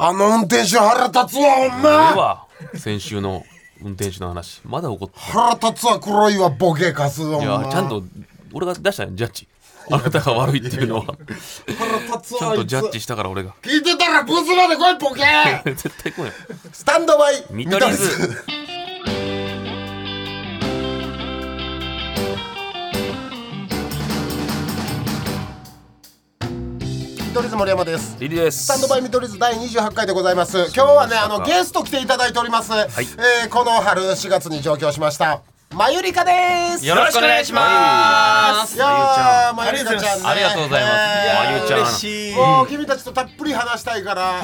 あの運転手腹立つわほんええまわ。先週の運転手の話。まだ怒って腹立つわ黒いわボケかすほんいまやちゃんと俺が出したよジャッジ。あなたが悪いっていうのは。腹立つちわあいつ。ゃんとジャッジしたから俺が。聞いてたらブースまで来いボケ。絶対来い。よスタンドバイ。見取り図取り図森山です。リリーです。スタンドバイ見取り図第28回でございます。今日はねあのゲスト来ていただいております、えーこの春4月に上京しましたまゆりかです。よろしくお願いします。いやーまゆりかちゃんね。ありがとうございます。まゆちゃん。嬉しいもう君たちとたっぷり話したいから、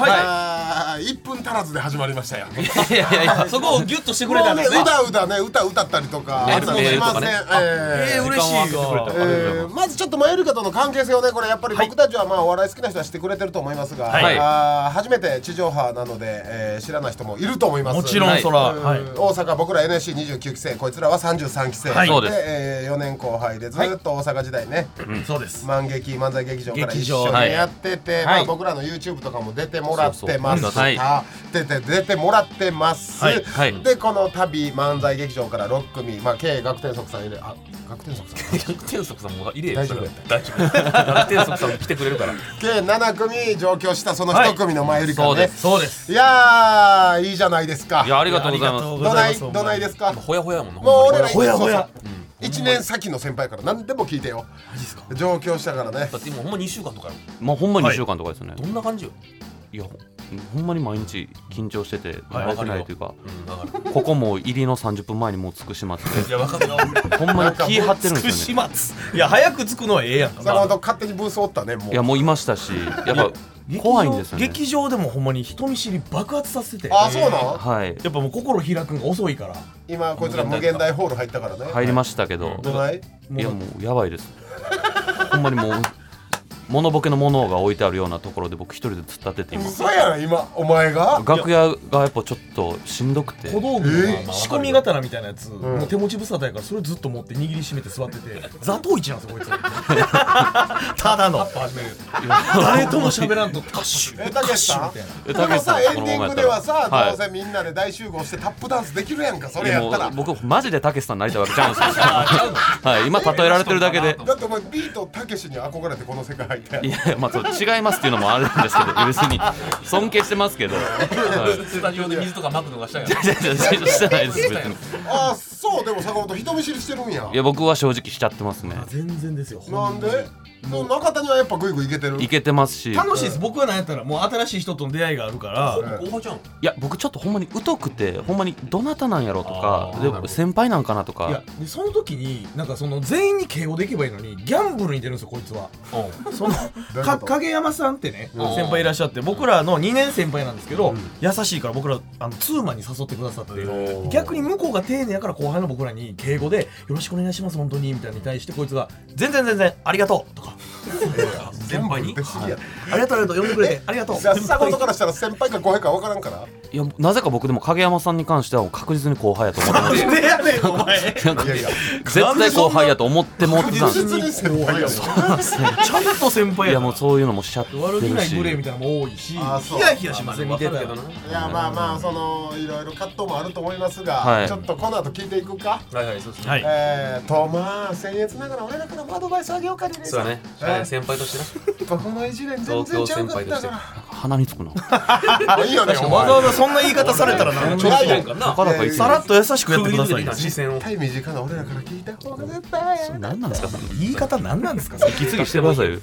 あー1分足らずで始まりましたよ。いやいやいやそこをギュッとしてくれたんですねうだうだね、歌歌ったりとか、ねあったりしません。メールとえーえー嬉しいわ時間を空けてくれたえーまずちょっとマユリカとの関係性をねこれやっぱり僕たちはまあお笑い好きな人は知ってくれてると思いますが、はい。あー初めて地上波なので、えー知らない人もいると思います。もちろはいんそら、うん。はい。大阪僕ら NSC29 期生こいつらは33期生、はい。そうです。え4年後輩でずっと大阪時代ね、そうです。漫劇漫才劇場から一劇場緒にやってて、はい。まあ、僕らの YouTube とかも出てもらってます。そうそう。はい。出て出てもらってます、はい。はいでこの旅漫才劇場から6組、まあ、計学天則さん入れあ学天則さん。逆転則さんも入れよ大丈夫やった。大丈夫逆転則さん来てくれるから。計7組上京したその1組の前よりかね、そうです。そうです。いやーいいじゃないですか。いやありがとうございます。どないどないですか？ほやほややもんな。もう俺らほやほや。1年先の先輩から何でも聞いてよ。上京したからね。だって今ほんま2週間とかやまあほんまにはい。2週間とかですね、ろどんな感じよ？い、やほほんまに毎日緊張しててはい慣れてないというか、ここも入りの30分前にもう着く始末でいやわかる。よほんまに気張ってるん福ですよね。始末いや早く着くのはええやん。か坂本勝手にブースおったねもう。いやもういましたしやっぱ怖いんですよね。劇場でもほんまに人見知り爆発させてて。あそうなのはい。やっぱもう心開くんが遅いから。今こいつら無限大ホール入ったからね。入りましたけど、どない？いやもうやばいです。ほんまにもう物ボケのものが置いてあるようなところで僕一人で突っ立ってて今嘘やん今。お前が？楽屋がやっぱちょっとしんどくて。小道具。えの仕込み刀みたいなやつ、もう手持ち無沙汰やからそれずっと持って握りしめて座ってて。座頭市なんですよこいつ。ただの。誰とも喋らんとカッシュ。えたけしさん？カッシュみたいな。えでもさエンディングではさ、はい。どうせみんなで大集合してタップダンスできるやんかそれやったら。う僕マジでたけしさんになりたいわけちゃうんで。すよはい。今 例えられてるだけで。だってお前ビートたけしに憧れてこの世界入ったやんいやまあそう違いますっていうのもあるんですけど別に尊敬してますけど、はい、スタジオで水とか巻くのがしたいやんいやいやしてないです別にああそうでも坂本人見知りしてるんやいや僕は正直しちゃってますね全然ですよなんでもう中谷はやっぱグイグイいけてるいけてますしい楽しいです僕は何やったらもう新しい人との出会いがあるから後輩ちゃんや僕ちょっとほんまに疎くてほんまにどなたなんやろとかでも先輩なんかなといやかでその時になんかその全員に敬語でいけばいいのにギャンブルに出るんですよこいつはその どういうかこと？影山さんってねうん。先輩いらっしゃって僕らの2年先輩なんですけど優しいから僕らあのツーマンに誘ってくださってう。ん逆に向こうが丁寧やから後輩の僕らに敬語で「よろしくお願いします本当に」みたいに対してこいつが「全然全然ありがとう」とか 先輩に？ギャンブル出しぎや「ありがとうありがとう呼んでくれて。ありがとう」からしたら先輩か後輩か分からんから。いやなぜか僕でも影山さんに関しては確実に後輩やと思ってます。なんでやねんお前。なんかいやいや絶対後輩やと思ってもってたんです実に先輩やもんちゃんと先輩いやもうそういうのもしちゃって悪気るしない無礼みたいなのも多いしあそう。ヒヤヒヤしますね。見てけどな。いやまあまあそのいろいろ葛藤もあると思いますが、はい。ちょっとこの後聞いていくか？はいはいそうですね。はいえー、とまあ僭越ながら俺らからもアドバイスあげようかねそうだね。えー先輩としてな僕の一年全然ちゃうかったか鼻につくのらいいよねお前。わざわざそんな言い方されたらなちょっと。さらっと優しくやってください絶対身近な俺らから聞いた方が絶対。や何なんですか？言い方何なんですか？息継ぎしてくださいよ。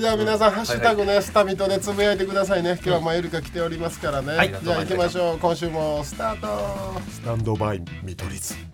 じゃあ皆さん「ハッシュタグね、スタミト」でつぶやいてくださいね。今日はまゆりか来ておりますからね、はい。じゃあ行きましょう。今週もスタート。スタンドバイ見取り図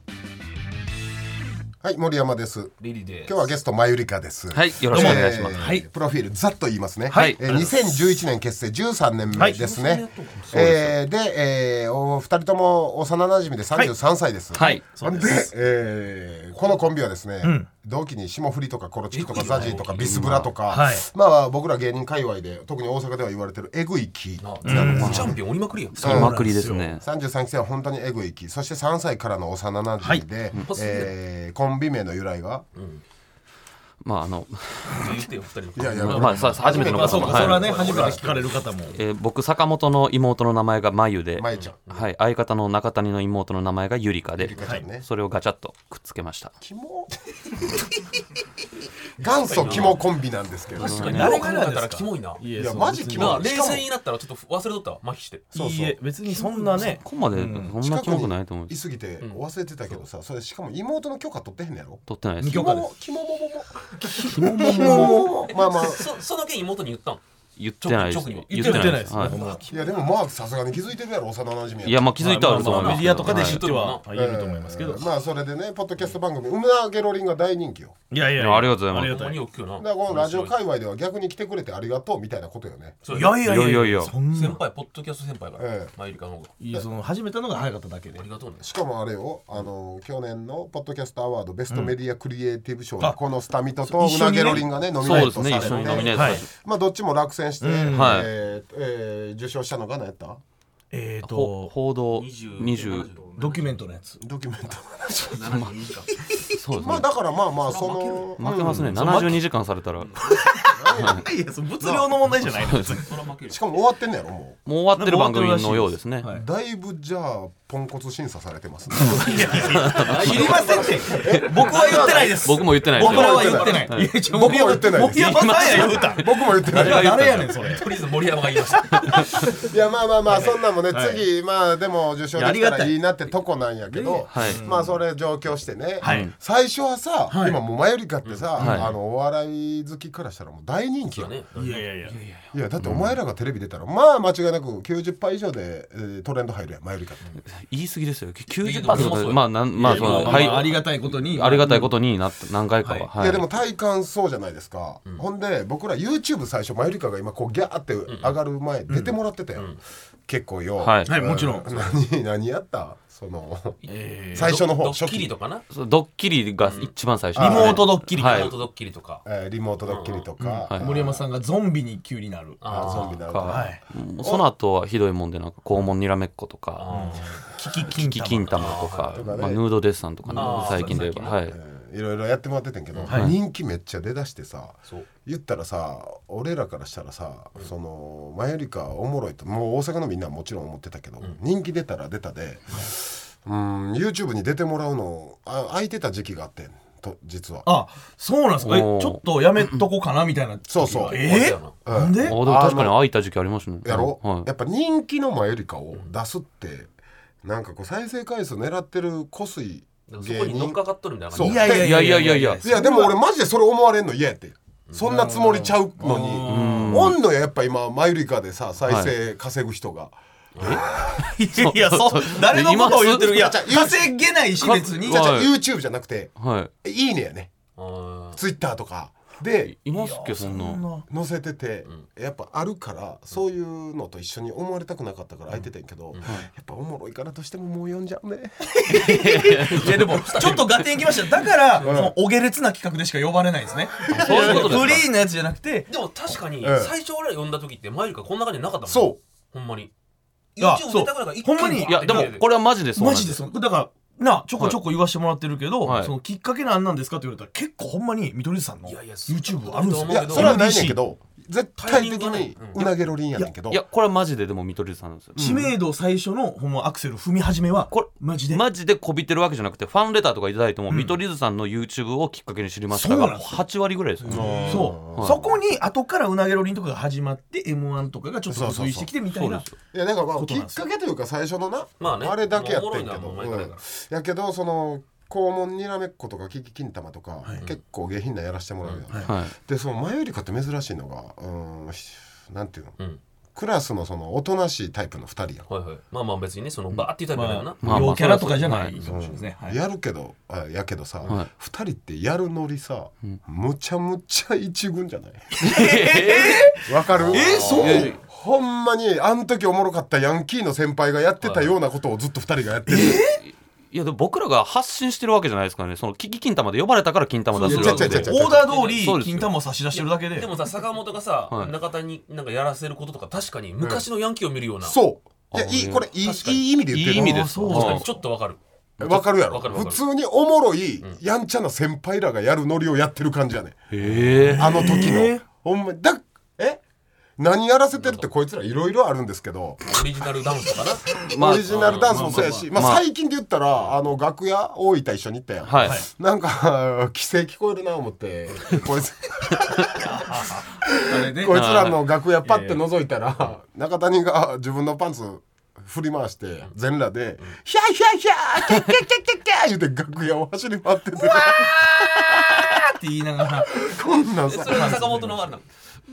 はい森山です。リリーで今日はゲストまゆりかです。はいよろしくお願いします。えーはいプロフィールざっと言いますね、はい。えー2011年結成13年目ですね、はい。えーで、えーお二人とも幼馴染で33歳です、はい。ほんでえーこのコンビはですね、ん同期に霜降りとかコロチキとかザジーとかビスブラとか、はい。まあ僕ら芸人界隈で特に大阪では言われてるエグい気ななんですチャンピオン降りまくりや。んそりまくりですね。33期生は本当にエグい気そして3歳からの幼馴染で、えーコンビ名の由来がまああの言ってよ二人いやいやまあさ初めてのまあそうか、それはねはい。初めて聞かれる方も。えー僕坂本の妹の名前がまゆで、まゆちゃん。はい、相方の中谷の妹の名前がゆりかでゆりかちゃんね。それをガチャッとくっつけました。キモ 元祖キモコンビなんですけど。確かに。誰誰が考えたらがなんですかキモいな。いやいやマジキモまあ冷静になったらちょっと忘れとったわ麻痺して。そうそう。いいえ別にそんなね。ここまでそんなキモくないと思う。いすぎて忘れてたけどさそれしかも妹の許可取ってへんのやろ？取ってないです。キモモモモキモモひももももまあまあそその件妹に言ったん言ってないです言ってないです。はい。いやでもまあさすがに気づいてるやろ幼馴染やいやまあ気づいてはあると思いますメディアとかで知ってはは言えると思いますけど。えーまあそれでねポッドキャスト番組「うなげろりん」が大人気よ。いやいやいや。ありがとうございます。ありがたい。だからこのラジオ界隈では逆に来てくれてありがとうみたいなことよね。いやいやいやいや。いや先輩ポッドキャスト先輩からええ。マユリカの方が。いやその始めたのが早かっただけで。ありがとうね。しかもあれよあの去年のポッドキャストアワードベストメディアクリエイティブ賞であこのスタミトとうなげろりんがねノミネそうーですね。一緒トされて。にノミネートまあどっちも落選して、うん。はい。えーえー受賞したのが何やった？えっほと報道20 20ドキュメントのやつ。ドキュメント72かそうですねまあだからまあまあその負けますね。うん。72時間されたら。もいやその物量の問題じゃない。しかも終わってんのやろもう。終わってる番組のようですね。はい。うだいぶじゃあポンコツ審査されてますね。知りませんって。僕は言ってないです。僕も言ってない僕は言ってない。僕も言ってない 僕も言ってない誰誰やねんそれ。とりあえず森山が言いました。いやまあまあまあそんなんもね、はい。次まあでも受賞できたいやありがたい。らいいなってとこなんやけど、はい。まあそれ上京してね、はい。最初はさ、はい。今もうマユリカってさ、はい。あのお笑い好きからしたらもう大人気や、ね。いやいやいやいや。だってお前らがテレビ出たら、まあ間違いなく90%以上で、えートレンド入るやんマユリカって。言い過ぎですよ。いや90%でもとかまあなんまあそのまあはい。まあありがたいことにありがたいことになって何回かは、はい。い。やでも体感そうじゃないですか、ほんで僕ら YouTube 最初マユリカが今こうギャーって上がる前出てもらってたよ、結構よ、はい。はいもちろん。何何やった？そのえー最初の方ドッ初期。キリとかな？そうドッキリが一番最初。リモートドッキリはい。リモートドッキリとか。えーリモートドッキリとか、はい森山さんがゾンビに急になる。あゾンビになるとか、はい。その後はひどいもんでなんか肛門にらめっことか。あキキキキ金玉とか、とかね。まあ、ヌードデッサンとかね最近で言えば。はい。えーいろいろやってもらっててんけど、はい。人気めっちゃ出だしてさそう。言ったらさ俺らからしたらさ、その前よりかおもろいともう大阪のみんなはもちろん思ってたけど、人気出たら出たで、うん YouTube に出てもらうのあ空いてた時期があってんと実は。あそうなんですか？ちょっとやめとこうかなみたいなそうそう。え？そうやなな。ん。で？あでも確かに空いた時期ありましたね。やろ、はい。やっぱ人気の前よりかを出すって、なんかこう再生回数狙ってるこすいだからそこに乗っかかっとるみたいなそう。いやいやいやいやいやいやいやでも俺マジでそれ思われんの嫌やって。そんなつもりちゃうのに。おんのややっぱ今マユリカでさ再生稼ぐ人が、いやいやそう誰のことを言ってる？いや稼げないし別に。YouTube じゃなくて。はい「いいね」やね。あー。Twitter とかでいますっけそんな。載せてて、やっぱあるからそういうのと一緒に思われたくなかったから空いててんけど、やっぱおもろいからとしてももう読んじゃうね。い。や でもちょっと合点きました。だからそのお下劣な企画でしか呼ばれないんですね。そういうことですか。フリーなやつじゃなくてでも確かにええ最初俺ら呼んだ時ってマユリカこんな感じなかったもんそう。ほんまに。や YouTube 出たから一気そうほんまに。いやでもこれはマジでそうなんマジでそう。だからなちょこちょこ言わしてもらってるけど、はい。そのきっかけなんなんですかって言われたら結構ほんまに見取り図さんのいやいや YouTube あるんですよ。いやそれはないねんけど絶対的にうなげろりんやねんけど。いやこれはマジででも見取り図さんなんですよ。知名度最初のほんまアクセル踏み始めはこれマジで？マジでこびてるわけじゃなくてファンレターとかいただいても、見取り図さんの YouTube をきっかけに知りましたがそうなんですよ。8割ぐらいですよ、そう、はい。そこに後からうなげろりんとかが始まって m 1とかがちょっと付随してきてみたいないやだからまあきっかけというか最初のな、まあね。れだけやってんけど、もうおもろいのはもうんやけどその肛門にらめっことかキキ金玉とか、結構下品なやらしてもらうやん、はい。でその前よりかって珍しいのがうんなんていうの、うん。クラスのそのおとなしいタイプの2人やん、はいはい。まあまあ別にねそのバーっていうタイプだよな。まあまあまあ陽キャラとかじゃなはいいかもしれないですね、はい。やるけどあやけどさ、はい。2人ってやるノリさ、むちゃむちゃ一軍じゃない？わかる？えそう？ほんまにあん時おもろかったヤンキーの先輩がやってたようなことをずっと2人がやってる、いやでも僕らが発信してるわけじゃないですからね。そのキキ金玉で呼ばれたから金玉出してるわけで。オーダー通り金玉を差し出してるだけででもさ坂本がさ、はい中田になんかやらせることとか確かに昔のヤンキーを見るような、そういやいいこれいいいい意味で言ってるいい意味ですあそう確かにちょっとわかるわかるやろわかるかる普通におもろいやんちゃな先輩らがやるノリをやってる感じやねへえあの時のほんまだえ何やらせてるってこいつらいろいろあるんですけど。オリジナルダンスとかな？ま あオリジナルダンスもそうやし、まあまあ最近で言ったらあの楽屋大分一緒に行ったやん、はい。なんか 規制聞こえるな思ってこいつこいつらの楽屋パッて覗いたら中谷が 自分のパンツ振り回して全裸で「ヒャーヒャーヒャーキャッキャッキャッキャッキャー」言うて楽屋を走り回ってて。って言いながら。こんなんさ。それは坂本のあれなの？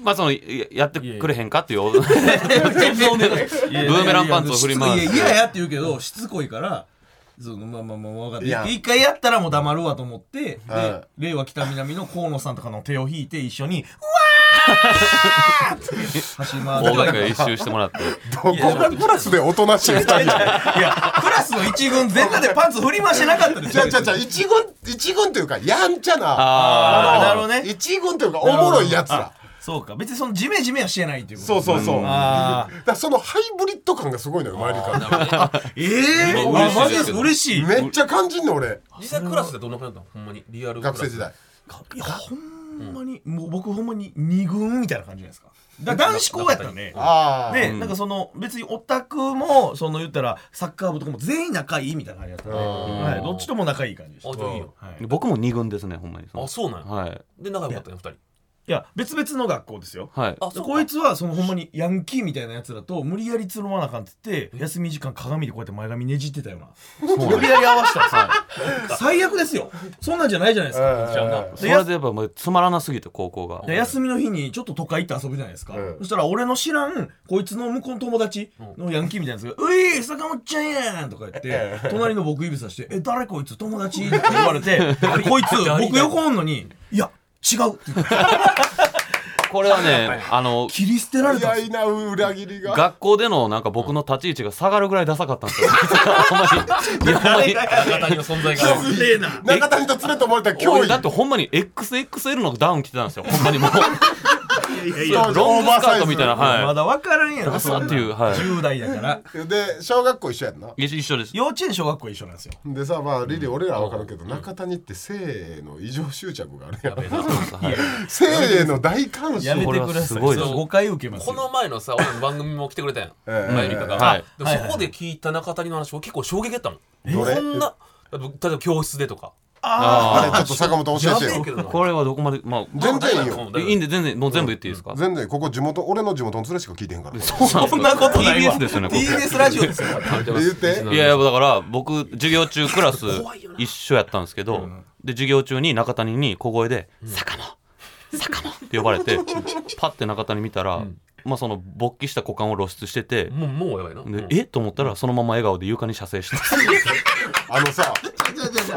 まあそのややってくれへんかっていう。ブーメランパンツを振り回いやす嫌やって言うけどしつこいからそのまあまあまあ分かって一回やったらもう黙るわと思ってはい。で令和北南の河野さんとかの手を引いて一緒に「うわー!」って走り回って大楽屋一周してもらって。どこがクラスでおとなしい二人やいやクラスの一軍全裸でパンツ振り回してなかったですじゃあじゃあじゃあ一軍一軍というかやんちゃなああーなるほどね一軍というかおもろいやつらそうか。別にそのジメジメはしてないっていうこと。そうそうそう、あだからそのハイブリッド感がすごいのよ周りから。ええー、嬉しい。マジです。嬉しい。めっちゃ感じんの俺。実際クラスでどんな感じだったの？ほんまに。リアルクラス。学生時代。いやほんまに、もう僕ほんまに二軍みたいな感じじゃないですか。だ男子校やったねああで、なんかその別にオタクもその言ったらサッカー部とかも全員仲いいみたいな感じだったね、はい、どっちとも仲いい感じでした。あじゃあいいよ。はい、僕も二軍ですねほんまにあそうなんや。はい。で仲良かったよ二人いや別々の学校ですよ。はい。こいつはそのほんまにヤンキーみたいなやつだと無理やりつるまなあかんって言って休み時間鏡でこうやって前髪ねじってたような。無理やり合わせた最悪ですよ。そんなんじゃないじゃないですか。じゃあなそれでやっぱもうつまらなすぎて高校が。で休みの日にちょっと都会行って遊ぶじゃないですか、うん。そしたら俺の知らんこいつの向こうの友達のヤンキーみたいなやつが「うい坂本ちゃんやん!」とか言って隣の僕指さして「え誰こいつ？友達?」って言われて こいつ僕横おんのに「いや違う」これはねあの切り捨てられたんな裏切りが。学校でのなんか僕の立ち位置が下がるぐらいダサかったんですよ。ほんまに。いやほんまに中谷の存在が失礼な中谷と連れて思われたら脅威。俺だってほんまに XXL のダウン着てたんですよ。ほんまにもう。いやいやロングスカートみたいなまはだ分からんやろ。ダサっていうはい。10代だから。で小学校一緒やんな。一緒です。幼稚園小学校一緒なんですよ。でさまあリリー俺らは分かるけど中谷って性への異常執着があるやん。性への大関心やめてくれはすさいごい。ですそう。誤解受けますよ。この前のさ俺の番組も来てくれたやん。ええ。マユリカが、はい。でもそこで聞いた中谷の話は結構衝撃だったのどれ？こんな例えば教室でとか。あれちょっと坂本教えてよ。これはどこまでまあ全然いいよ。うんいいんで全然もう全部言っていいですか？全然ここ地元俺の地元の連れしか聞いてへんから。そんなことないわ。TBS ですよねここ。TBS ラジオですよ。言って。いやいやだから僕授業中クラス一緒やったんですけど、で授業中に中谷に小声で「坂野坂野」って呼ばれてパッて中谷見たら、まあその勃起した股間を露出してて、もうもうやばいな、でえ？と思ったらそのまま笑顔で床に射精して あのさ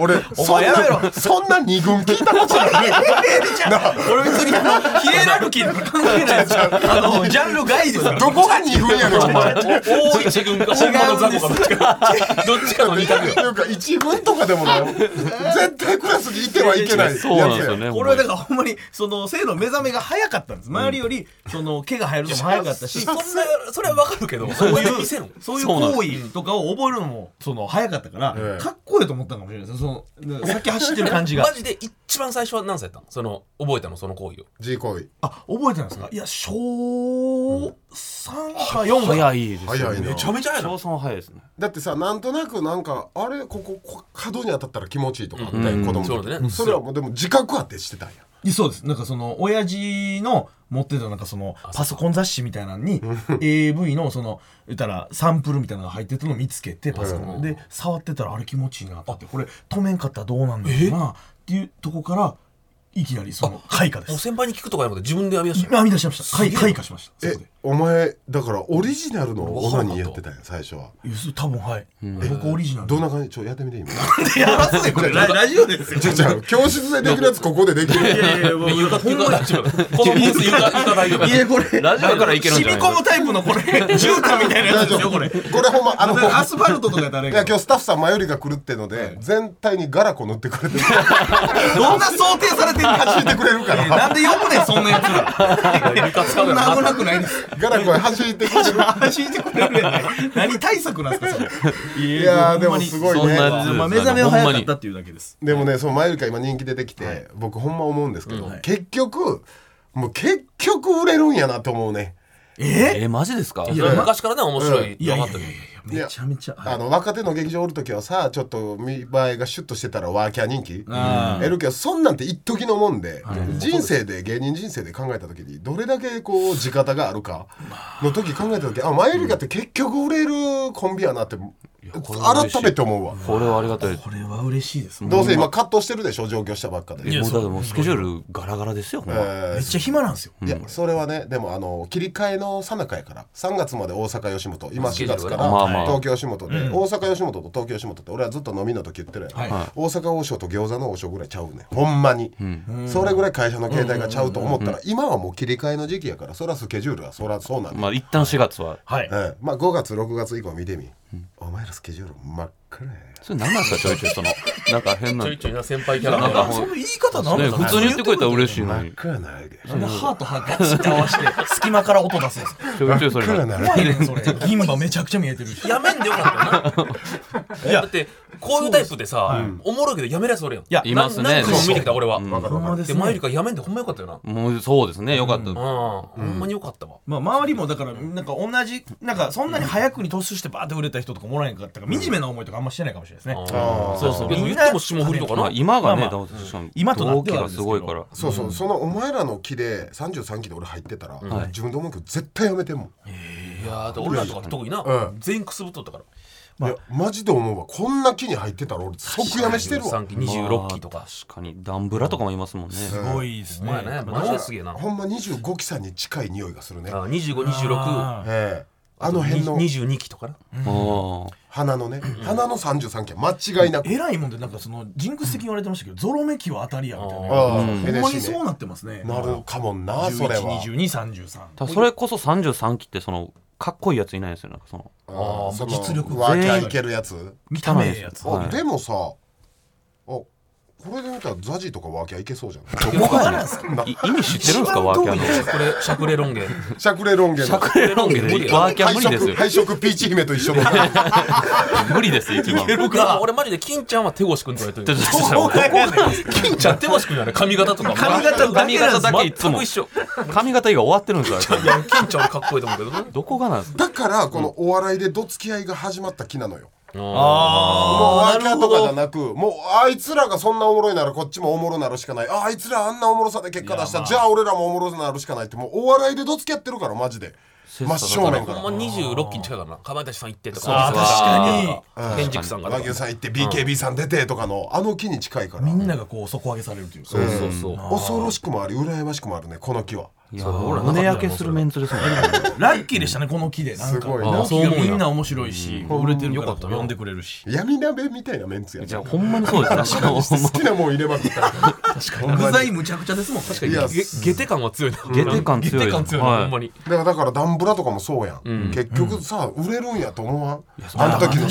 俺おそん前やめろ。なそんな二軍聞いたことない。俺別にヒエラルキーとか関係ないですよ。あのジャンル外ですどこが二軍やねんお前。大一軍か本物雑魚かどっちかどっちかの二択よ一軍とかでもな。い絶対クラスにいてはいけないそうなんですよやねこれはだからほんまにその性の目覚めが早かったんです。周りよりその毛が生えるのも早かったしそんなそれはわかるけどそういう店の。そういう行為とかを覚えるのもその早かったからええかっこいいと思ったのかもしれないですよその先走ってる感じが。マジで一番最初は何歳やったのその覚えたの？その行為を。G 行為あ覚えてないですか？い。や小3か4か早いですよ早いな。めちゃめちゃ早いな。小三は早いですね。だってさなんとなくなんかあれこここ角に当たったら気持ちいいとかあったやうん。ん子供そうだね。それはもうでも自覚あってしてたんやそうです。なんかその親父の持ってたなんかそのパソコン雑誌みたいなのに AV のその言ったらサンプルみたいなのが入ってたのを見つけてパソコンで。触ってたらあれ気持ちいいなってこれ止めんかったらどうなんだろうなっていうとこからいきなりその開花です。先輩に聞くとかじゃなくて自分で編み出した編み出しました。開開花しました。そえこでお前だからオリジナルのオナニーやってたんや最初は。いやそう多分はい。僕オリジナル。どんな感じ？ちょやってみて今。でやらすねこれララジオですよ。じゃじゃあ教室でできるやつここでできる。いやいやもう床床大丈夫このブース床床大丈夫。いやこれラジオからいけるんじゃない染み込むタイプのこれ。絨毯みたいなやつですよこれ。これほんまあのアスファルトとかやったらあれいや今日スタッフさん前よりが来るってので全体にガラコ塗ってくれてる。どんな想定されてるか。聞いてくれるから。なんで読むねんそんなやつら。床使そうな危なくないですガラコイ走ってくれる。走ってくれるやない。何対策なんですかそれ。いいやーでもすごいね。まあ、目覚めは早かったっていうだけです。でもねそのマユリカ今人気出てきて、僕ほんま思うんですけど、結局もう結局売れるんやなと思うね。え？えーマジですか？昔からね面白いいやいやいやドラマあったけどめちゃめちゃあの若手の劇場おる時はさちょっと見栄えがシュッとしてたらワーキャー人気。あー得るけどそんなんて一時のもんで、人生で芸人人生で考えた時にどれだけこう地方があるかの時考えた時あマユリカって結局売れるコンビやなって改めて思うわ。これはありがたい。これは嬉しいです。どうせ今葛藤してるでしょ上京したばっかで。いやもうだってもうスケジュールガラガラですよ、えめっちゃ暇なんですよ。ーいやそれはねでもあの切り替えの最中やから。3月まで大阪吉本今4月からまあまあ東京吉本で、大阪吉本と東京吉本って俺はずっと飲みの時言ってるやん、はい。大阪王将と餃子の王将ぐらいちゃうねほんまに、それぐらい会社の携帯がちゃうと思ったら、今はもう切り替えの時期やからそらスケジュールはそらそうなんだ、まあ一旦4月は。はいええ。まあ5月6月以降見てみ、お前らスケジュール真っ暗や。それ何なんですか？ちょいちょいその なんか変なちょいちょいな先輩キャラ。なんかその言い方なんねだ普通に言ってくれたら嬉しいの真っに暗なるなんで歯と歯ガチって合わせて隙間から音出すんですか？ちょいちょいそれな暗なる怖いねんそれ。銀歯めちゃくちゃ見えてるし。やめんでよかったな いやだってこういうタイプでさおもろいけどやめるやつおるやん。いやいますね。何回も見てきた俺は。わかるわかる。で前よりかやめんでほんまよかったよな。もうそうですねよかった、うん。ほんまによかったわ。まあ、周りもだからなんか同じなんかそんなに早くに突出してバーって売れた人とかもらえんかったから惨めな思いとかあんましてないかもしれないですね、そうそう。言っても霜降りとかまあな今がね、今となっ同期がてはすごいから。そうそう、そのお前らの期で33期で俺入ってたら、自分で思うけど絶対やめてんもん、いや俺らとか特になうん。全員くすぶっとったから。いやマジで思うわ。こんな期に入ってたら俺即やめしてるわ。3期26期とか。まあ確かに。ダンブラとかもいますもんね、すごいですね。マジですげえな。ほんま25期さんに近い匂いがするね。2526あええあの辺の。22期とかな。あ花のね。花の33期。は間違いなく。えらいもんでなんかそのジンクス的に言われてましたけどゾロ目期は当たりやみたいな。ああほんまにそうねなってますね。なるかもなそれは。112233あそれこそ33期ってそのかっこいいやついないですよなんかその。ああその実力ワーキャーいけるやつ。見た目ええやつ。あ、はい。でもさあこれで見たらザジーとかワーキャーいけそうじゃんどこがなんすかい意味知ってるんですか？ワーキャーの。これシャクレロン毛。シャクレロンゲのシャクレロンゲでワーキャー無理ですよ。配色配色ピーチ姫と一緒の。無理です一番。俺マジで金ちゃんは手越くんって言われてる金ちゃん手越くんやね。髪型とか髪型だけ髪型だけいつも。一緒髪型以外終わってるんですよあれ。いや金ちゃんはかっこいいと思うけどなどこがなんですか？だからこのお笑いでどつき合いが始まった気なのよもうあワー。キャーとかじゃなくもうあいつらがそんなおもろいならこっちもおもろなるしかない。ああいつらあんなおもろさで結果出した、じゃあ俺らもおもろなるしかないってもうお笑いでどつき合ってるからマジで。真正面から。ほんま26期に近いからな。かまいたちさん行ってとあかー。確かに。天竺さんが和牛さん行って BKB さん出てとかのあの木に近いから。みんながこう底上げされるというか。そうそうそう。恐ろしくもあり羨ましくもあるねこの木は胸焼けするメンツですもんね。ラッキーでしたねこの木で。なんかすごいな。同期がみんな面白いし売れてるからよかったな。呼んでくれるし。闇鍋みたいなメンツやじゃあなほんまにそうですね 好きなもん入れまくったら。具材むちゃくちゃですもん。確かいやゲゲテ感は強いな。ゲテ感強いゲテ感強いなはい。ほんまに。だからだからダンブラとかもそうやん、結局さ売れるんやと思わん？あの時の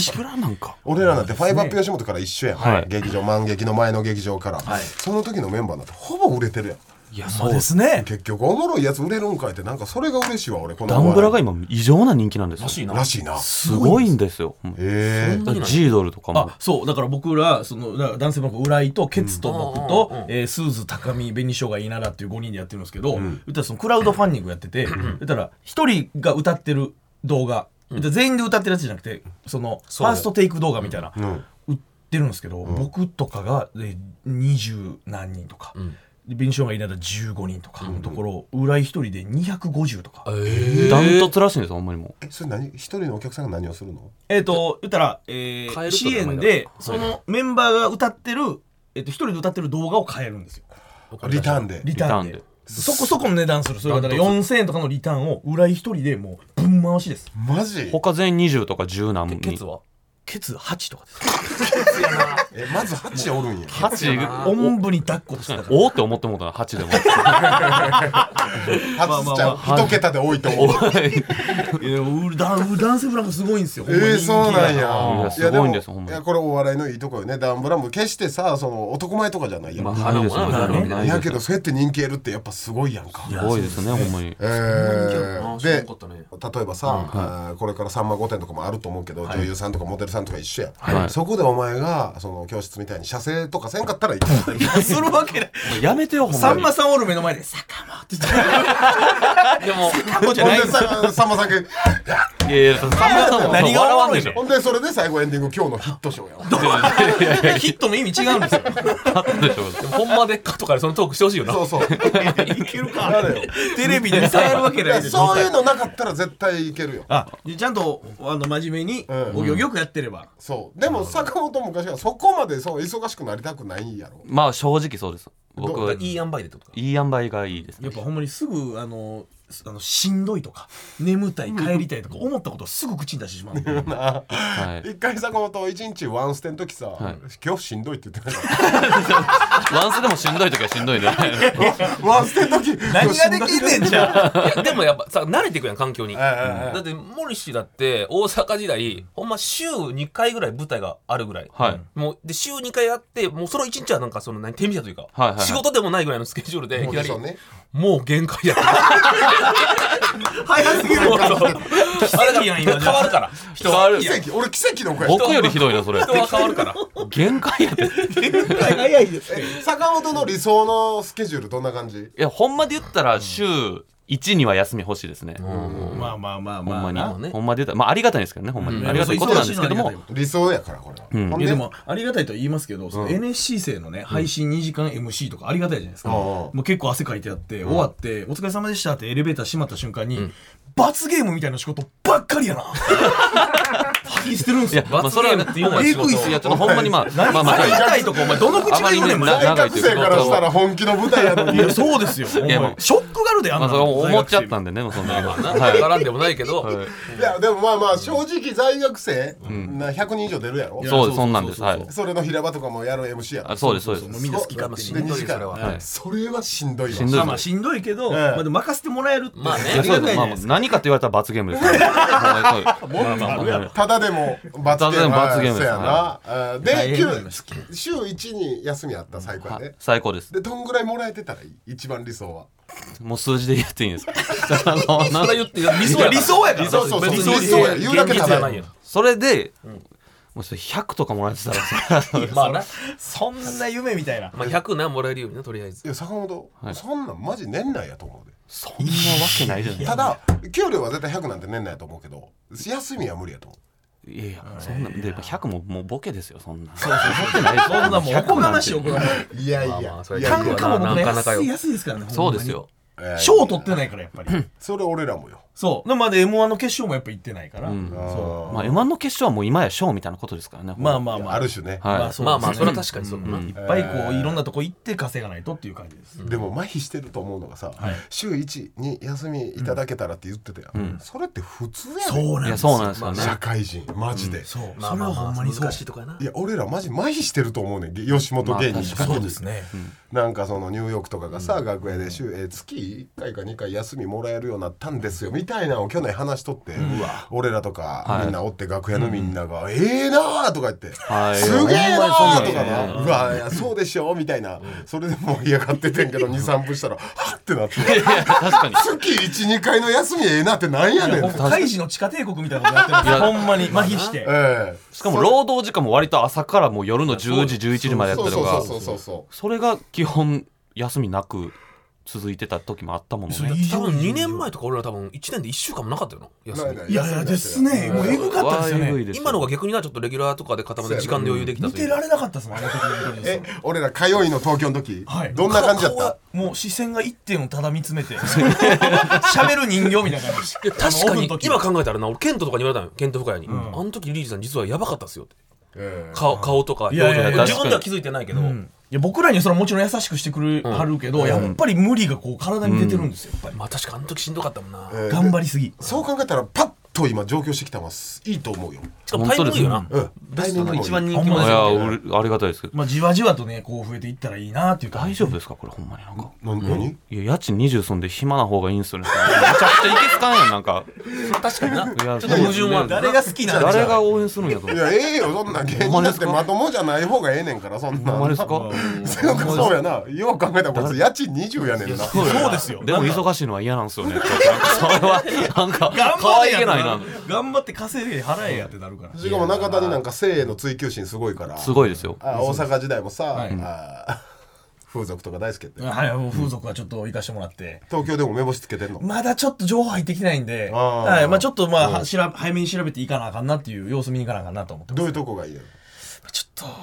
俺らなんてファイブアップ吉本から一緒やん、はい。劇場満劇の前の劇場から、その時のメンバーなんてほぼ売れてるやんいやそうですね。結局おもろいやつ売れるんかいってなんかそれが嬉しいわ俺このダンブラがい。今異常な人気なんですよ。らしいな。らしいな。すごいんですよええー。ドルとかも。あそうだから僕らその男性の浦井とケツと僕うんとうんうん、えースーズ高見紅しょうがいいならっていう5人でやってるんですけど、言ったらそのクラウドファンディングやってて、言ったら1人が歌ってる動画、言ったら全員で歌ってるやつじゃなくてそのファーストテイク動画みたいな、ん。売ってるんですけど、僕とかがで20何人とか。で紅しょうがいいなら15人とかのところ、浦井1人で250とか、ダントツらしいんですよほんまにもえそれ何？一人のお客さんが何をするの？えっ、と、言ったら、えー、支援で、そのメンバーが歌ってる、えっ、と、一人で歌ってる動画を変えるんですよ。リターンで。リターンで。リターンそこそこの値段する。それがだから4000円とかのリターンを、裏一人でもう、ぶん回しです。マジ？他全員20とか10何人。ケツは？ケツ8とかです。まずハチおるんや。ハチおんぶに抱っこしてたおおって思ってもうたなハチでも ハチちゃん一桁で多いと思う。いやウダンウダンセブランカすごいんですよ。えー、そうなんや。いやすごいんですいやこれお笑いのいいとこよね。ダンブラも決してさその男前とかじゃないやん、まあなやけどそうやって人気得るってやっぱすごいやんかすごいですねほんまにえーあー知らんで例えばさ、これから「さんま御殿」とかもあると思うけど、女優さんとかモデルさんとか一緒や、はいそこでお前がその教室みたいに射精とかせんかったらいいするわけないやめてよほんまにさんまさんおる目の前で「坂本」ってでも坂本じゃほなんですよでささんまさんがいやいやさんまさんも何が笑わんでしょ。ほんでそれで最後エンディング今日のヒットショーやん。ヒットの意味違うんですよ。ほんまでっかとかでそのトークしてほしいよな。そうそう。いけるか。テレビで。見せやるわけないでしょ。そういうのなかったら絶対いけるよ。あちゃんとあの真面目にうん。お行儀よくやってれば。そう。でも坂本昔はそこまでそう忙しくなりたくないやろ。まあ正直そうです僕どはいい塩梅でとか。い塩梅がいいですね。やっぱほんまにすぐあのあのしんどいとか眠たい帰りたいとか思ったことをすぐ口に出してしまう 一回坂本一日ワンステの時さ、い。今日しんどいって言ってなかっワンスでもしんどい時はしんどいねたワンステの時何ができんねんじゃん。い。やでもやっぱさ慣れていくやん環境に。ええええだって森氏だって大阪時代ほんま週2回ぐらい舞台があるぐらい。はい。もうで週2回やってもうその1日はなんかその何手短というか、はいはいはい。仕事でもないぐらいのスケジュールでいきなりもう限界やった 早すぎるあれがやん今変わるから。人変わる奇跡？俺奇跡の子や僕よりひどいなそれ。人は変わるから。限界やでい早いです坂本の理想のスケジュールどんな感じ？やほんまで言ったら週1には休み欲しいですね。まあまあまあほんまに。ほんまで言った。らまあありがたいんですけどねほんまに。ありがたいことなんですけども。理想やからこれは、でいやでもありがたいとは言いますけど、その NSC 生のね配信2時間 MC とかありがたいじゃないですか、うん。もう結構汗かいてあって、終わって「お疲れ様でした」ってエレベーター閉まった瞬間に、罰ゲームみたいな仕事ばっかりやな。吐き捨てるんですよ。いやまあそれは罰ゲームっていうのはえぐいっすいやちょっとほんまにまあ何まあまあありがたいとかお前どの口が言うねん。大学生からしたら本気の舞台やのに。いやそうですよ。いやもうショックであんなまあそれ思っちゃったんんでねもうそんなのまあなはい。分からんでもないけど、はい。いやでもまあまあ正直在学生、な100人以上出るやろ？そうですそんなんです。はい。それの平場とかもやる MC やそうですそうです。もうみんな好き勝手しにんどいよそれは、はい。それはしんどいわ。しんどい。まあまあしんどいけど、ええまあでも任せてもらえるって。まあね。何かって言われたら罰ゲームですただでも罰ゲームでも罰ゲームですな、で週1に休みあった最高で最高ですでどんぐらい。もらえてたらい。い。一番理想はもう数字で言っていいんですか？あのなそって理想や理想やから。そうそうそう。理想や。言うだけじゃない。やんそれでもうそれ100とかもらえてたらさ。まあな、そんな夢みたいな。まあ、100なもらえるようになとりあえず。いや坂本、はい。そんなんマジ年内やと思うで。そんなわけないじゃないですか。ただ給料は絶対100なんて年内やと思うけど休みは無理やと思ういやいやそんなで100ももうボケですよそんなそうそうそんなもうおこがましいい。いやいや、単価も僕ねなかなかよ。安いですからねそうですよ。えー賞取ってないからやっぱり。それ俺らもよそう。でもまだ m 1の決勝もやっぱ行ってないから、ん。そまあ M1 の決勝はもう今やショーみたいなことですからね。うまあまあまあ。ある種ね、はい。まあそうまあまあそれは確かにそう。だな、いっぱいこういろんなとこ行って稼がないとっていう感じです、でも麻痺してると思うのがさ、週1に休みいただけたらって言ってたやん、それって普通やねそうなんですそうなんですよね。社会人マジで、そう、まあそれはまあまあほんまにそう。難しいとこやな。いや俺らマジ麻痺してると思うねん。吉本芸人まあ確かに。そうですね、なんかそのニューヨークとかがさ、楽屋で週、えー月1回か2回休みもらえるようになったんですよみたいなのを去年話しとって、俺らとか、はい。みんなおって楽屋のみんなが「ええなー」とか言って「はい。すげえなー」とかな「うわいやそうでしょ」みたいな、それで盛り上がっててんけど23分したら「はっ」ってなって。いや確かに。月12回の休みええなってなんやねんほんまカイジの地下帝国みたいなことやってるんですよほんまに。麻痺して。ええ。しかも労働時間も割と朝からもう夜の10時11時までやったりとかそうそうそうそうそう。それが基本休みなく続いてた時もあったものね。多分2年前とか俺ら多分1年で1週間もなかったよな休み。ないやい。やですね。もうエグかったですよね。今のが逆になちょっとレギュラーとかで固まって時間で余裕できた見てられなかったですもんあの時の本当に。え俺ら通いの東京の時、はい。どんな感じだった？顔はもう視線が一点をただ見つめて 喋る人形みたいな感じ。確かに今考えたらな俺ケントとかに言われたのよケント深谷に、あの時リリーさん実はやばかったっすよって。ええ顔顔とか表情自分では気づいてないけど、うんいや僕らにはそれはもちろん優しくしてくれはるけど、やっぱり無理がこう体に出てるんですよやっぱり、まあ確かあの時しんどかったもんな、ええ頑張りすぎ。そう考えたらパッと今上京してきたます。いいと思うよ。しかもタイミングいいよな。うん。ベストな一番人気ほんまいやありがたいですけど。まあじわじわとねこう増えていったらいいなっていう大丈夫ですかこれほんまに。なんか。な何？いや家賃20住んで暇な方がいいんすよね。めちゃくちゃいけつかんやんなんか。確かにな。いやちょっと矛盾は誰が好きなんでしょう誰が応援するんやといやええよそんな芸人だって。まともじゃない方がええねんからそんなほんまですか？そうかそうやな。よう考えたらこいつ家賃20やねんな。そうですよ。でも忙しいのは嫌なんですよね。なんかそれはなんか可愛げないな。頑張って稼いで払えやってなるから。しかも中谷なんか性への追求心すごいから。すごいですよ。あ大阪時代もさ、はい。あ風俗とか大好きやって。はいもう風俗はちょっと行かしてもらって。東京でも目星つけてんの？まだちょっと情報入ってきてないんで、はいまあ、ちょっとまあ、は調べ早めに調べていかなあかんなっていう様子見に行かなあかんなと思ってどういうとこがいいのちょっと、まあ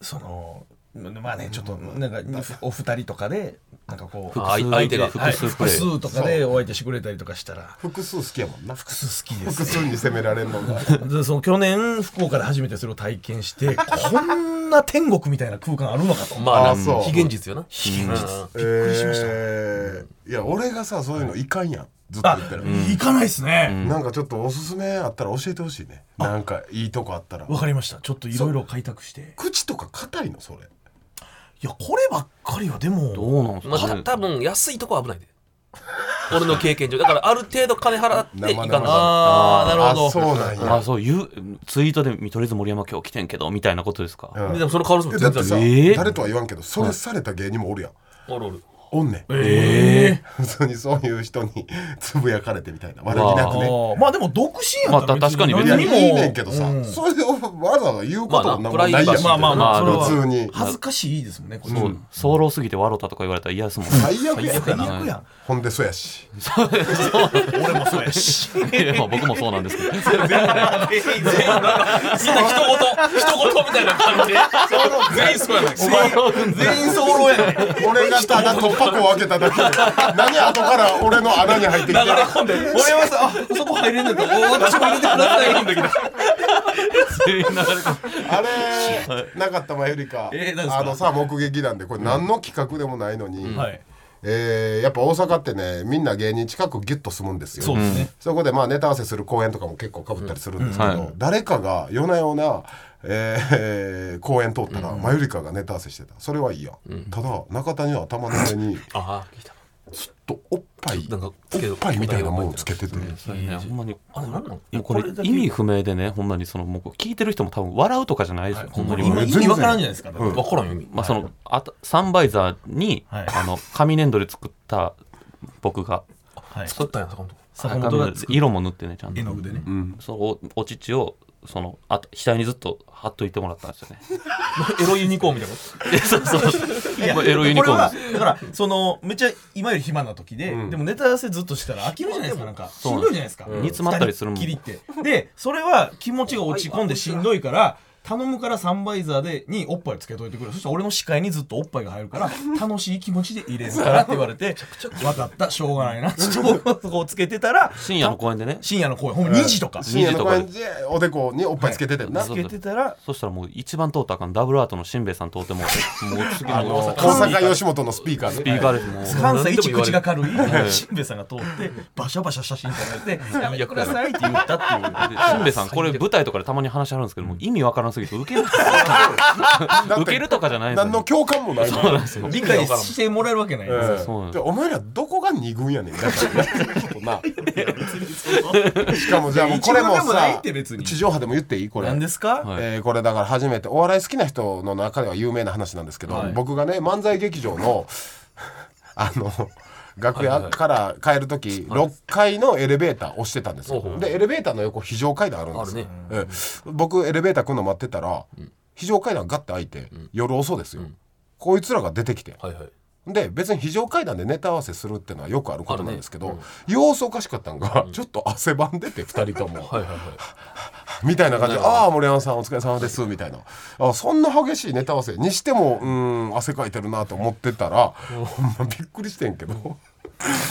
そのまあねちょっとなんかお二人とかでなんかこうあ相手がはい。複数プレイ。複数とかでお相手してくれたりとかしたら。複数好きやもんな。複数好きです複数に責められるのが。でその去年福岡で初めてそれを体験してこんな天国みたいな空間あるのかと。まあそう。非現実よな。非現実。うん。びっくりしました、えーいや俺がさそういうのいかんやん。ずっとあ言ってる、行かないっすね。なんかちょっとおすすめあったら教えてほしいね。なんかいいとこあったら。わ、かりました。ちょっといろいろ開拓して。口とか硬いのそれいやこればっかりはでも。どうなんすまあたかね多分安いとこは危ないで。俺の経験上。だからある程度金払ってい。かなあーなるほど。あそうなんや。あそう言うツイートで見取り図森山今日来てんけどみたいなことですか、うんでもその可能性も全然えー？誰とは言わんけどそれされた芸人もおるやん、おるおるおんねん。ええ普通にそういう人につぶやかれてみたいな。悪気なくね。ーまあでも独身やったらまあ確かに別いやいに。何も。いねんけどさ、うん。それでわざわざ言うこともなんもないやん、まあなプライバシーまあまあまあ普通に。恥ずかしいですもんねこれそう。早漏すぎて笑ったとか言われたら嫌ですもん最悪や最悪やんほんでそうやし。俺もそうやし。まあ僕もそうなんですけど。みんな一言一言みたいな感じで。全員そうやな。い全員早漏やね俺がただ突破口を開けただけで。何後から俺の穴に入ってきて流れ込んで俺はさあそこ入れんだったらお私も入れてください。込んできた全員流れあれなかったまゆりか。えーか？あのさ目撃談でこれ何の企画でもないのに、はい。えーやっぱ大阪ってねみんな芸人近くギュッと住むんですよ。そうですね。そこでまあネタ合わせする公演とかも結構かぶったりするんですけど、うん。はい。誰かが夜な夜な、えー公演通ったら、マユリカがネタ合わせしてた。それはいいや、ただ中谷は頭の上に ああ聞いた。とおっぱいなんかおっぱいみたいなものをつけてて、ほんまに。あれ何なのもうこれ意味不明でねほんまに。そのもう聞いてる人も多分笑うとかじゃないですよ、ほんまに。意味わからんじゃないですか。だって分からんよ意味。まあそのあたサンバイザーに、はい。あの紙粘土で作った僕が。はい。作ったんや坂本坂本色も塗ってねちゃんと。絵の具でね。そのおお乳をそのあと額にずっと貼っといてもらったんですよね。エロユニコーンみたいな。そうエロユニコーンだからそのめっちゃ今より暇な時で、でもネタ合わせずっとしたら飽きるじゃないですかなんか。しんどいじゃないですか、煮詰まったりするもん。でそれは気持ちが落ち込んでしんどいから頼むからサンバイザーでにおっぱいつけといてくれ。そしたら俺の視界にずっとおっぱいが入るから 楽しい気持ちで入れるからって言われて分かった。しょうがないな。っとそこをつけてたら深夜の公園でね。深夜の公演ほんま2時とか。深夜の公園でおでこにおっぱいつけててんな、つけてたらそしたらもう一番通ったかんダブルアートのしんべヱさん通ってもうてもう次あのの大阪吉本のスピーカーで。スピーカーです。もう関西一口が軽い。しんべヱさんが通ってバシャバシャ写真撮られて「やめてください」って言ったっていう。でしんべヱさんこれ舞台とかでたまに話あるんですけどもう意味わからんすぎて受けないだって受けるとかじゃない何の共感もない。理解してもらえるわけないお前らどこが二軍やねん。しかもじゃあもうこれもさって別に。地上波でも言っていい？これ。何ですか、はい。えーこれだから初めて。お笑い好きな人の中では有名な話なんですけど、はい。僕がね漫才劇場の あの楽屋から帰る時、6階のエレベーター押してたんですよ、でエレベーターの横非常階段あるんですよ、えー僕エレベーター来るの待ってたら、非常階段ガッて開いて、夜遅ですよ、こいつらが出てきて、はいはいで別に非常階段でネタ合わせするっていうのはよくあることなんですけど、様子おかしかったんが、ちょっと汗ばんでて2人とも。はいはいはい。みたいな感じで「ああ森山さんお疲れ様です」みたいな。あそんな激しいネタ合わせにしてもうん汗かいてるなと思ってたらほんまびっくりしてんけど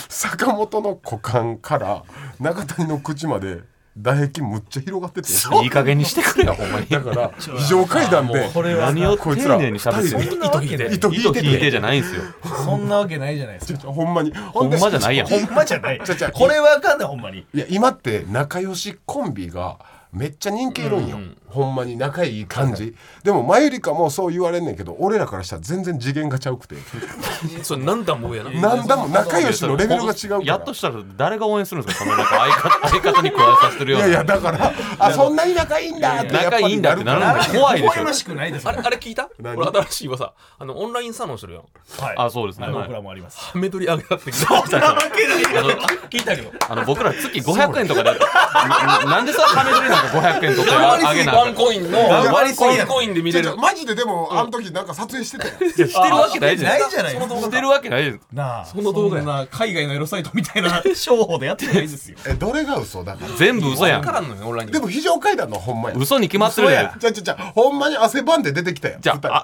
坂本の股間から中谷の口まで唾液むっちゃ広がってて。いい加減にしてくれよ ほんまに。だから非常階段でこれは何を丁こいつら寧に喋ってるそんなわけない糸引いてて。糸引いてじゃないんですよ。そんなわけないじゃないですか。ほんまに。ほほんまじゃないやん。ほんまじゃない。ちゃちゃこれはあかんねほんまに。いや今って仲良しコンビがめっちゃ人気いるんよ、ほんまに仲いい感じ、でもマユリカもそう言われんねんけど俺らからしたら全然次元がちゃうくて。それ何段も上やな。何だも仲良しのレベルが違うから。やっとしたら誰が応援するんですか？そのなんか相方相方に加えさせてるような。いやいやだからあそんなに仲いいんだって仲いいんだってなるんだ怖いでしょ微笑ましくないですあれあれ聞いた？何？俺新しい噂。あのオンラインサロンしてるやん。はい。あそうですね。はい。はい。僕らもありますハメ撮り上げたって聞いたなわけないあの聞いたけど。あの僕ら月500円とかでなんでそれハメ撮りなんか500円とかあげなワンコインのワンコインで見れる。マジででもあの時なんか撮影してたよ。してるわけないじゃん。ないじゃないしてるわけない。なあその動画海外のエロサイトみたいな商法でやってないですよ。えどれが嘘？だから。全部嘘やん。分からんのよオンラインで。も非常階段のほんまや。嘘に決まってるじゃん。嘘じゃあじゃあじゃあほんまに汗ばんで出てきたよじゃああ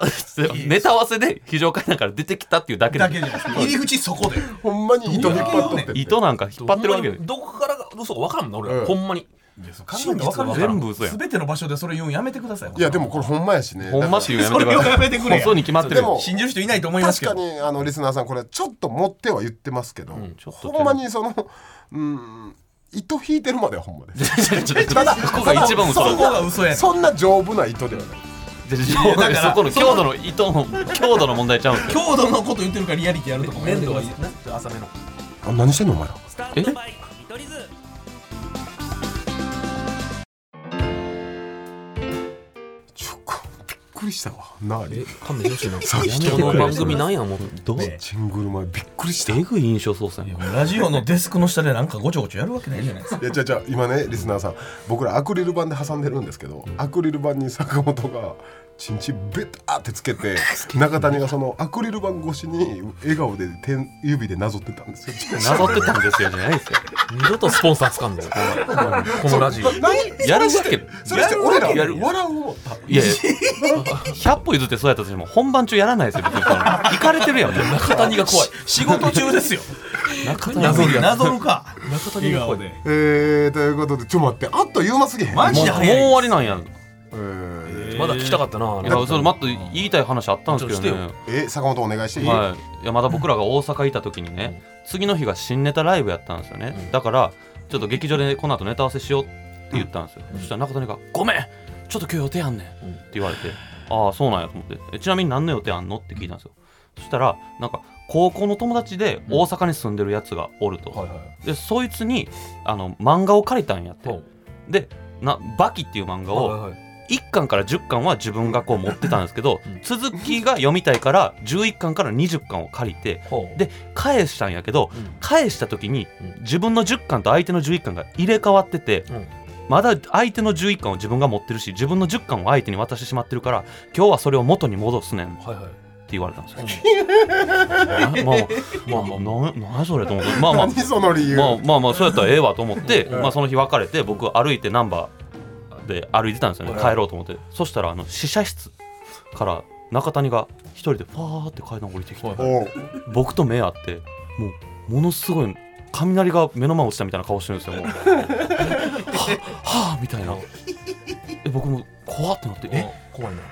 ネタ合わせで非常階段から出てきたっていうだけで。だけじゃない。ですか入り口そこで。ほんまに糸引っ張って。糸なんか引っ張ってるわけどこからが嘘か分からんもんな俺。うん。ほんまに真実は全部嘘やん。全ての場所でそれ言うんやめてくださいいやでもこれほんまやしね。ほんまっていうのやめてくださやめてくれやい嘘に決まってるよ。でも信じる人いないと思いますけど。確かにあのリスナーさんこれちょっと持っては言ってますけど、ちょっとほんまにそのうん糸引いてるまではほんまです。ちょっとここが一番嘘そこだが嘘やねん。そんな丈夫な糸ではない。そだからこの強度の糸の強度の問題ちゃう強度のこと言ってるからリアリティやるとかもやめ粘てください土がいい。な浅めのあ何してんのお前ら。えくりしたわ。なあえ勘弁してほしいなさっきこの番組なんやもうどうねチングル前びっくりした。えぐい印象操作やん。ラジオのデスクの下でなんかごちょごちょやるわけないじゃないですか。いやじゃじゃ今ねリスナーさん。僕らアクリル板で挟んでるんですけどアクリル板に坂本がチンチンベターってつけて中谷がそのアクリル板越しに笑顔で手指でなぞってたんですよ。なぞってたんですよじゃないですよ。二度とスポンサーつかんでこのこのラジオ。何やるわけ。それして俺らやる笑う思ったいやいや。100歩譲ってそうやったとしても本番中やらないですよ別に行かれてるやん。中谷が怖い。仕事中ですよ。中谷なぞるなぞるか。中谷が怖いで。えー、ということでちょっと待って。あっという間すぎへん。マジもうもう終わりなんや。えーまだ聞きたかったないやそれまっと言いたい話あったんですけどね。え坂本お願いしていい、はい、いやまだ僕らが大阪いた時にね、次の日が新ネタライブやったんですよね、だからちょっと劇場でこの後ネタ合わせしようって言ったんですよ、そしたら中谷が「ごめんちょっと今日予定あんねん」って言われて「ああそうなんや」と思ってえ「ちなみに何の予定あんの?」って聞いたんですよ。そしたらなんか高校の友達で大阪に住んでるやつがおると、はいはいでそいつにあの漫画を借りたんやって、ほでな「バキ」っていう漫画を、はいはいはい1巻から10巻は自分がこう持ってたんですけど、うん。続きが読みたいから11巻から20巻を借りてで返したんやけど、うん。返した時にうん。自分の10巻と相手の11巻が入れ替わってて、うん。まだ相手の11巻を自分が持ってるし自分の10巻を相手に渡してしまってるから今日はそれを元に戻すねんってはいはい。言われたんですよ。なまあまあまあななんやそれと思って。まあまあ何その理由、まあまあまあそうやったらええわと思って、うん。まあ、その日別れて僕歩いてナンバーで歩いてたんですよね、はい。帰ろうと思って。そしたらあの試写室から中谷が一人でファーって階段降りてきて、僕と目合ってもうものすごい雷が目の前落ちたみたいな顔してるんですよもう。は はあみたいな。え僕も怖ってなってえ？怖いな。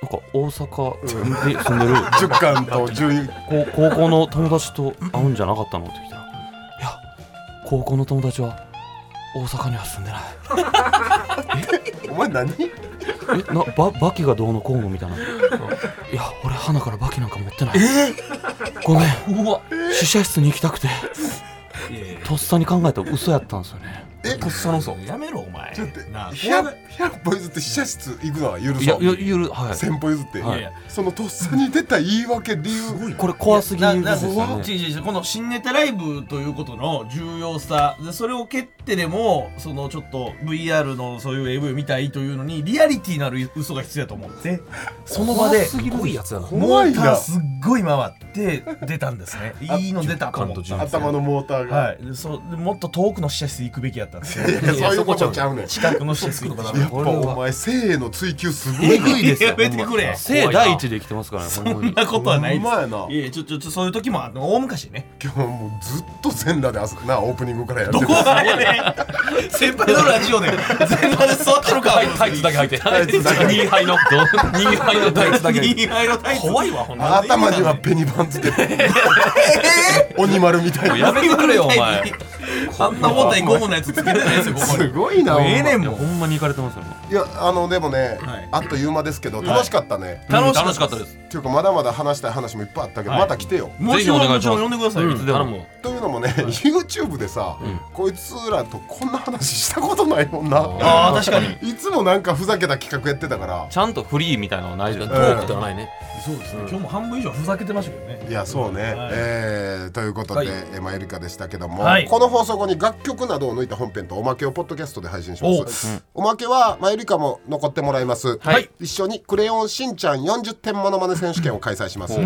なんか大阪で住んでる 10巻と11高高校の友達と会うんじゃなかったの？って聞いたら「いや高校の友達は大阪には住んでない。お前何？えなババキがどうのこうの」みたいな「いや俺花からバキなんか持ってない。ごめん。うわ。試写室に行きたくて。とっさに考えたら嘘やったんですよねとっさの嘘やめろお前。なあ 100, 100歩譲って。試写室行くのは許いやそういやゆる。はい。1000歩譲って、はい。いやそのとっさに出た言い訳理由。これ怖すぎるんですよななね違う違う違うこの新ネタライブということの重要さ。でそれを蹴ってでもそのちょっと VR のそういう AV を見たいというのにリアリティのある嘘が必要だと思ってその場ですごいやつやなモ怖いな。ーターすっごい回って出たんですね。いいの出たと思った頭のモーターが、はい。でそうでもっと遠くの試写室行くべきやったんですいやそういうことちゃうねん。近くの施設行ったら。やっぱお前性の追求すごいえぐいですよやめてくれ。性第一で生きてますからねそほんまに。んなことはないです。ほんまやな。いやいやちょちょちょそういう時もあの大昔ね。今日もうずっと全裸で遊なオープニングからやってどこがやね。ん先輩のラジオで全裸で座ってるか。タイツだけ履いて。タイツだけ2杯の。2杯のタイツだけ履いて。2杯のタイツ。怖いわほんま頭にはペニバンつけて鬼丸みたいな。やめてくれよお前あんな重たいゴムのやつつけてないですよここすにごいなもうええねんもんほんまに行かれてますよねいやあのでもね、はい。あっという間ですけど楽しかったね、楽しかった楽しかったです。っていうかまだまだ話したい話もいっぱいあったけど、はい。また来てよ。もちぜひお願いします。ろんもちろん呼んでくださいようん頼むというのもね、YouTube でさ、こいつらとこんな話したことないもんな。ああ確かに。いつもなんかふざけた企画やってたから。ちゃんとフリーみたいなのないですトよークではないね。そうですね。今日も半分以上ふざけてましたけどね。いやそうね、はい。えーということで、はい。えまあエリカでしたけども、はい。この放送後に楽曲などを抜いた本編とおまけをポッドキャストで配信しおます。おまけは、まあ、エリカも残ってもらいます、はい。一緒に「クレヨンしんちゃん40点モノマネ選手権」を開催します、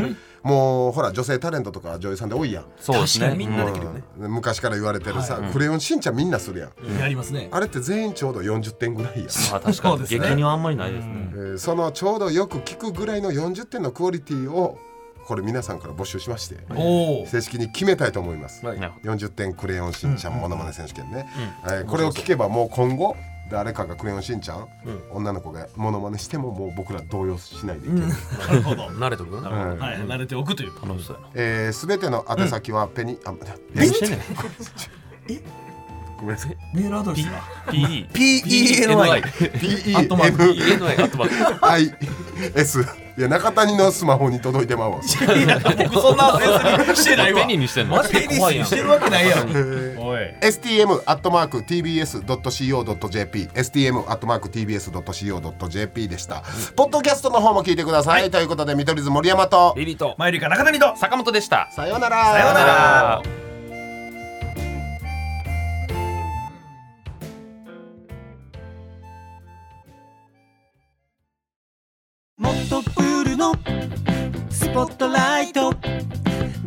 もうほら女性タレントとか女優さんで多いやん。そうですね。みんなできるよね。うん。昔から言われてるさ「クレヨンしんちゃん」みんなするやん、やりますね。あれって全員ちょうど40点ぐらいやん。まあ確かに。そうですね。激にはあんまりないですね。えーそのちょうどよく聞くぐらいの40点のクオリティをこれ皆さんから募集しましておお正式に決めたいと思います、はい。なるほ40点クレヨンしんちゃんモノマネ選手権ね、えーこれを聞けばもう今後誰かがクレヨンしんちゃん、女の子がモノマネしてももう僕ら動揺しないでいける、なるほど。慣れとるな。うんはい。慣れておくという楽しそうやな。えー、全ての宛先はペニ、あ何してんね。んごめんなさい。メールア？ドレスがマーク。ENI アットマークいや中谷のスマホに届いてまうわ。僕そんな別にしてないわ。ペニーにしてんの？マジで怖いやん。してるわけないやろおい。stm.tbs.co.jp stm.tbs.co.jp でした、ポッドキャストの方も聞いてください、ということで見取り図森山と。リリーと。マイリカ中谷と。坂本でした。さようなら。さようなら